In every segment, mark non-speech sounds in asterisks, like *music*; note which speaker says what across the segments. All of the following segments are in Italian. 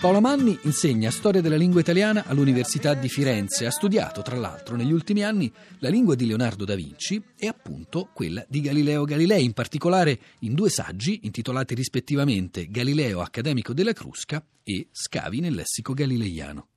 Speaker 1: Paola Manni insegna storia della lingua italiana all'Università di Firenze. Ha studiato, tra l'altro, negli ultimi anni la lingua di Leonardo da Vinci e appunto quella di Galileo Galilei, in particolare in due saggi intitolati rispettivamente Galileo accademico della Crusca e Scavi nel lessico galileiano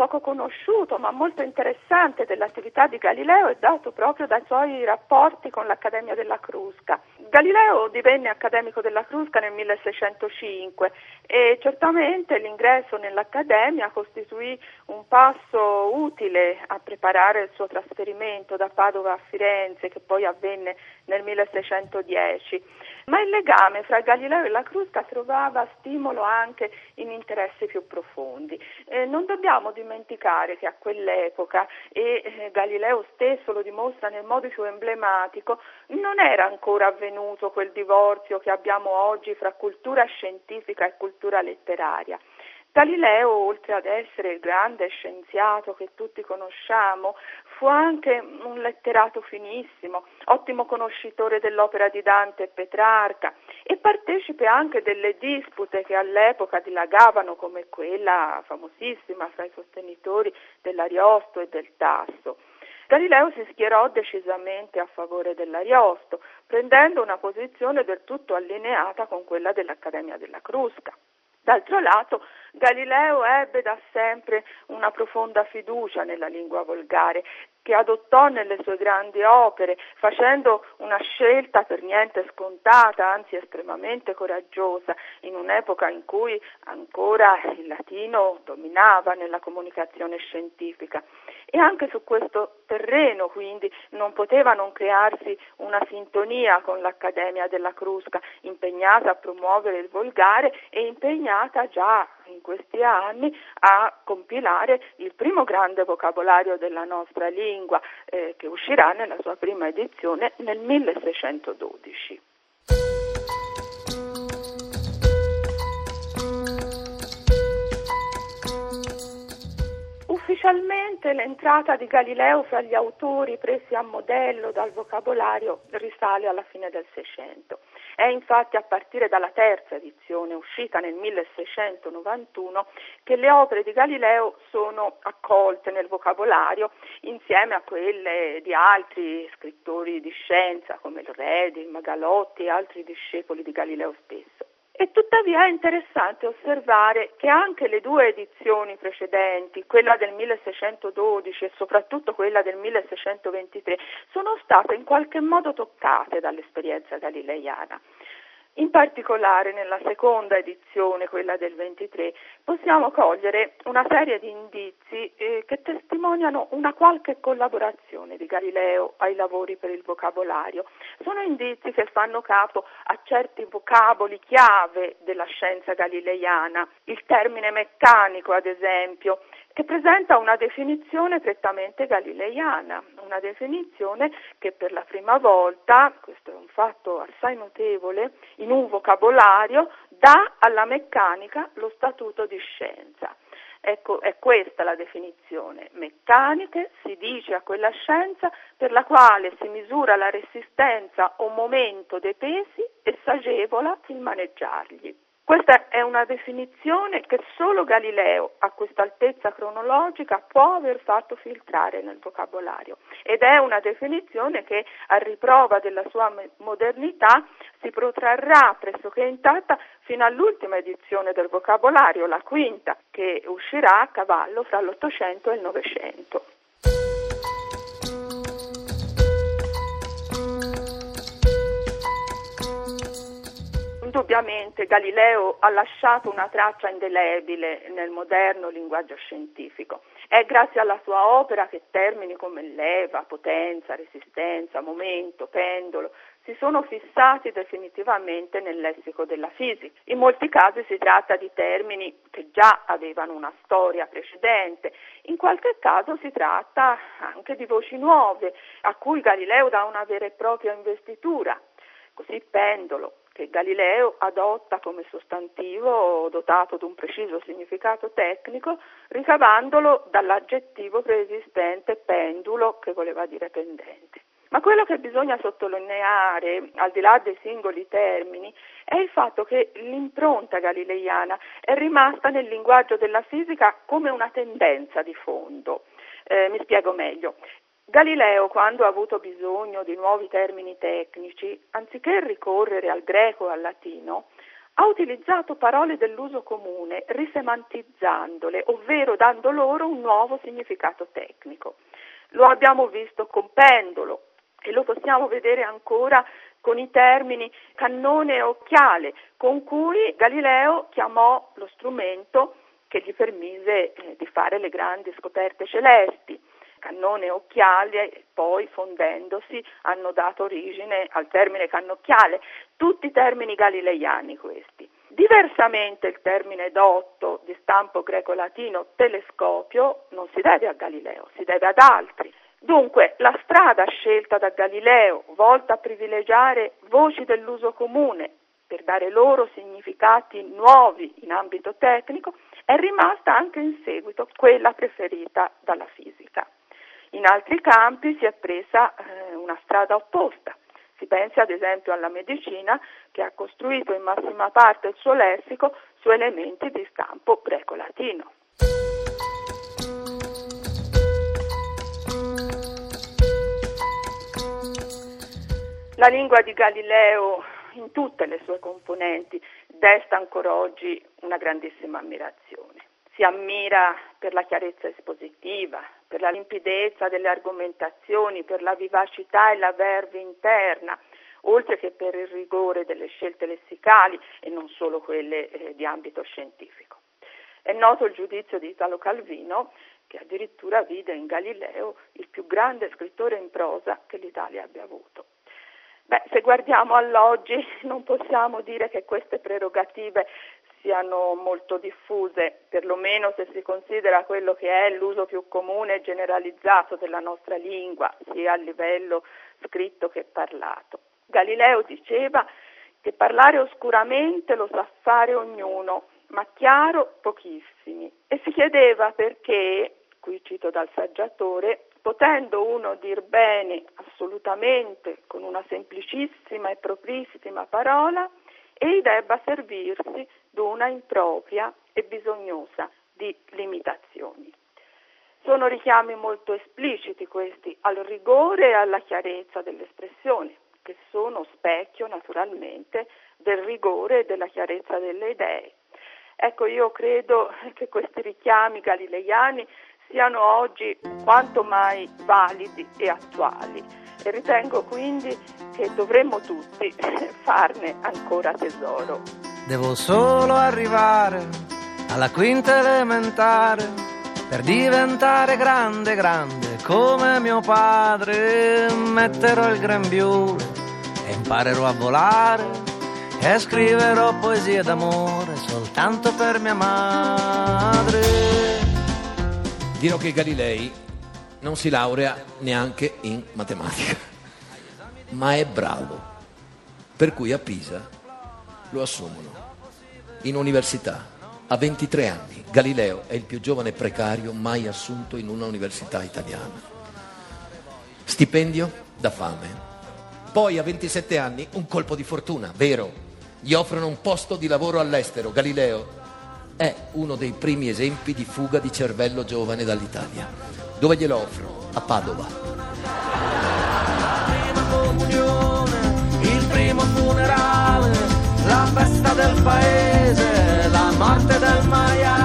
Speaker 2: poco conosciuto ma molto interessante dell'attività di Galileo è dato proprio dai suoi rapporti con l'Accademia della Crusca. Galileo divenne accademico della Crusca nel 1605 e certamente l'ingresso nell'Accademia costituì un passo utile a preparare il suo trasferimento da Padova a Firenze che poi avvenne nel 1610. Ma il legame fra Galileo e la Crusca trovava stimolo anche in interessi più profondi. Eh, non dobbiamo dimenticare dimenticare che a quell'epoca, e eh, Galileo stesso lo dimostra nel modo più emblematico, non era ancora avvenuto quel divorzio che abbiamo oggi fra cultura scientifica e cultura letteraria. Galileo, oltre ad essere il grande scienziato che tutti conosciamo, fu anche un letterato finissimo, ottimo conoscitore dell'opera di Dante e Petrarca e partecipe anche delle dispute che all'epoca dilagavano come quella famosissima fra i sostenitori dell'Ariosto e del Tasso. Galileo si schierò decisamente a favore dell'Ariosto, prendendo una posizione del tutto allineata con quella dell'Accademia della Crusca. D'altro lato, Galileo ebbe da sempre una profonda fiducia nella lingua volgare, che adottò nelle sue grandi opere, facendo una scelta per niente scontata, anzi estremamente coraggiosa, in un'epoca in cui ancora il latino dominava nella comunicazione scientifica. E anche su questo terreno, quindi, non poteva non crearsi una sintonia con l'Accademia della Crusca, impegnata a promuovere il volgare e impegnata già in questi anni a compilare il primo grande vocabolario della nostra lingua eh, che uscirà nella sua prima edizione nel 1612. Ufficialmente l'entrata di Galileo fra gli autori presi a modello dal vocabolario risale alla fine del Seicento. È infatti a partire dalla terza edizione, uscita nel 1691, che le opere di Galileo sono accolte nel vocabolario insieme a quelle di altri scrittori di scienza come il Redi, il Magalotti e altri discepoli di Galileo stesso. E tuttavia è interessante osservare che anche le due edizioni precedenti, quella del 1612 e soprattutto quella del 1623, sono state in qualche modo toccate dall'esperienza galileiana. In particolare nella seconda edizione, quella del 23, possiamo cogliere una serie di indizi eh, che testimoniano una qualche collaborazione di Galileo ai lavori per il vocabolario. Sono indizi che fanno capo a certi vocaboli chiave della scienza galileiana, il termine meccanico ad esempio, che presenta una definizione prettamente galileiana, una definizione che per la prima volta, questo è un fatto assai notevole, in un vocabolario dà alla meccanica lo statuto di scienza. Ecco, è questa la definizione. Meccaniche si dice a quella scienza per la quale si misura la resistenza o momento dei pesi e s'agevola il maneggiarli. Questa è una definizione che solo Galileo, a questa altezza cronologica, può aver fatto filtrare nel vocabolario ed è una definizione che, a riprova della sua modernità, si protrarrà pressoché intatta fino all'ultima edizione del vocabolario, la quinta, che uscirà a cavallo fra l'Ottocento e il Novecento. Indubbiamente Galileo ha lasciato una traccia indelebile nel moderno linguaggio scientifico. È grazie alla sua opera che termini come leva, potenza, resistenza, momento, pendolo si sono fissati definitivamente nel lessico della fisica. In molti casi si tratta di termini che già avevano una storia precedente, in qualche caso si tratta anche di voci nuove a cui Galileo dà una vera e propria investitura. Così pendolo, che Galileo adotta come sostantivo dotato di un preciso significato tecnico, ricavandolo dall'aggettivo preesistente pendulo che voleva dire pendente. Ma quello che bisogna sottolineare, al di là dei singoli termini, è il fatto che l'impronta galileiana è rimasta nel linguaggio della fisica come una tendenza di fondo. Eh, mi spiego meglio. Galileo, quando ha avuto bisogno di nuovi termini tecnici, anziché ricorrere al greco e al latino, ha utilizzato parole dell'uso comune, risemantizzandole, ovvero dando loro un nuovo significato tecnico. Lo abbiamo visto con pendolo e lo possiamo vedere ancora con i termini cannone e occhiale, con cui Galileo chiamò lo strumento che gli permise eh, di fare le grandi scoperte celesti cannone e occhiale, poi fondendosi hanno dato origine al termine cannocchiale, tutti termini galileiani questi. Diversamente il termine dotto di stampo greco-latino telescopio non si deve a Galileo, si deve ad altri. Dunque la strada scelta da Galileo, volta a privilegiare voci dell'uso comune per dare loro significati nuovi in ambito tecnico, è rimasta anche in seguito quella preferita dalla fisica. In altri campi si è presa eh, una strada opposta. Si pensi ad esempio alla medicina che ha costruito in massima parte il suo lessico su elementi di stampo greco-latino. La lingua di Galileo in tutte le sue componenti desta ancora oggi una grandissima ammirazione si ammira per la chiarezza espositiva, per la limpidezza delle argomentazioni, per la vivacità e la verve interna, oltre che per il rigore delle scelte lessicali e non solo quelle eh, di ambito scientifico. È noto il giudizio di Italo Calvino che addirittura vide in Galileo il più grande scrittore in prosa che l'Italia abbia avuto. Beh, se guardiamo all'oggi *laughs* non possiamo dire che queste prerogative siano molto diffuse, perlomeno se si considera quello che è l'uso più comune e generalizzato della nostra lingua, sia a livello scritto che parlato. Galileo diceva che parlare oscuramente lo sa fare ognuno, ma chiaro pochissimi. E si chiedeva perché, qui cito dal saggiatore, potendo uno dir bene assolutamente con una semplicissima e proprissima parola, egli debba servirsi d'una impropria e bisognosa di limitazioni. Sono richiami molto espliciti questi al rigore e alla chiarezza dell'espressione, che sono specchio naturalmente del rigore e della chiarezza delle idee. Ecco, io credo *laughs* che questi richiami galileiani siano oggi quanto mai validi e attuali e ritengo quindi che dovremmo tutti *laughs* farne ancora tesoro.
Speaker 3: Devo solo arrivare alla quinta elementare per diventare grande, grande come mio padre. Metterò il grembiule e imparerò a volare e scriverò poesie d'amore soltanto per mia madre
Speaker 4: dirò che Galilei non si laurea neanche in matematica, ma è bravo, per cui a Pisa lo assumono in università a 23 anni. Galileo è il più giovane precario mai assunto in una università italiana. Stipendio da fame. Poi a 27 anni un colpo di fortuna, vero? Gli offrono un posto di lavoro all'estero. Galileo è uno dei primi esempi di fuga di cervello giovane dall'Italia. Dove glielo offro? A Padova.
Speaker 3: La prima comunione, il primo funerale, festa del paese, la morte del maiale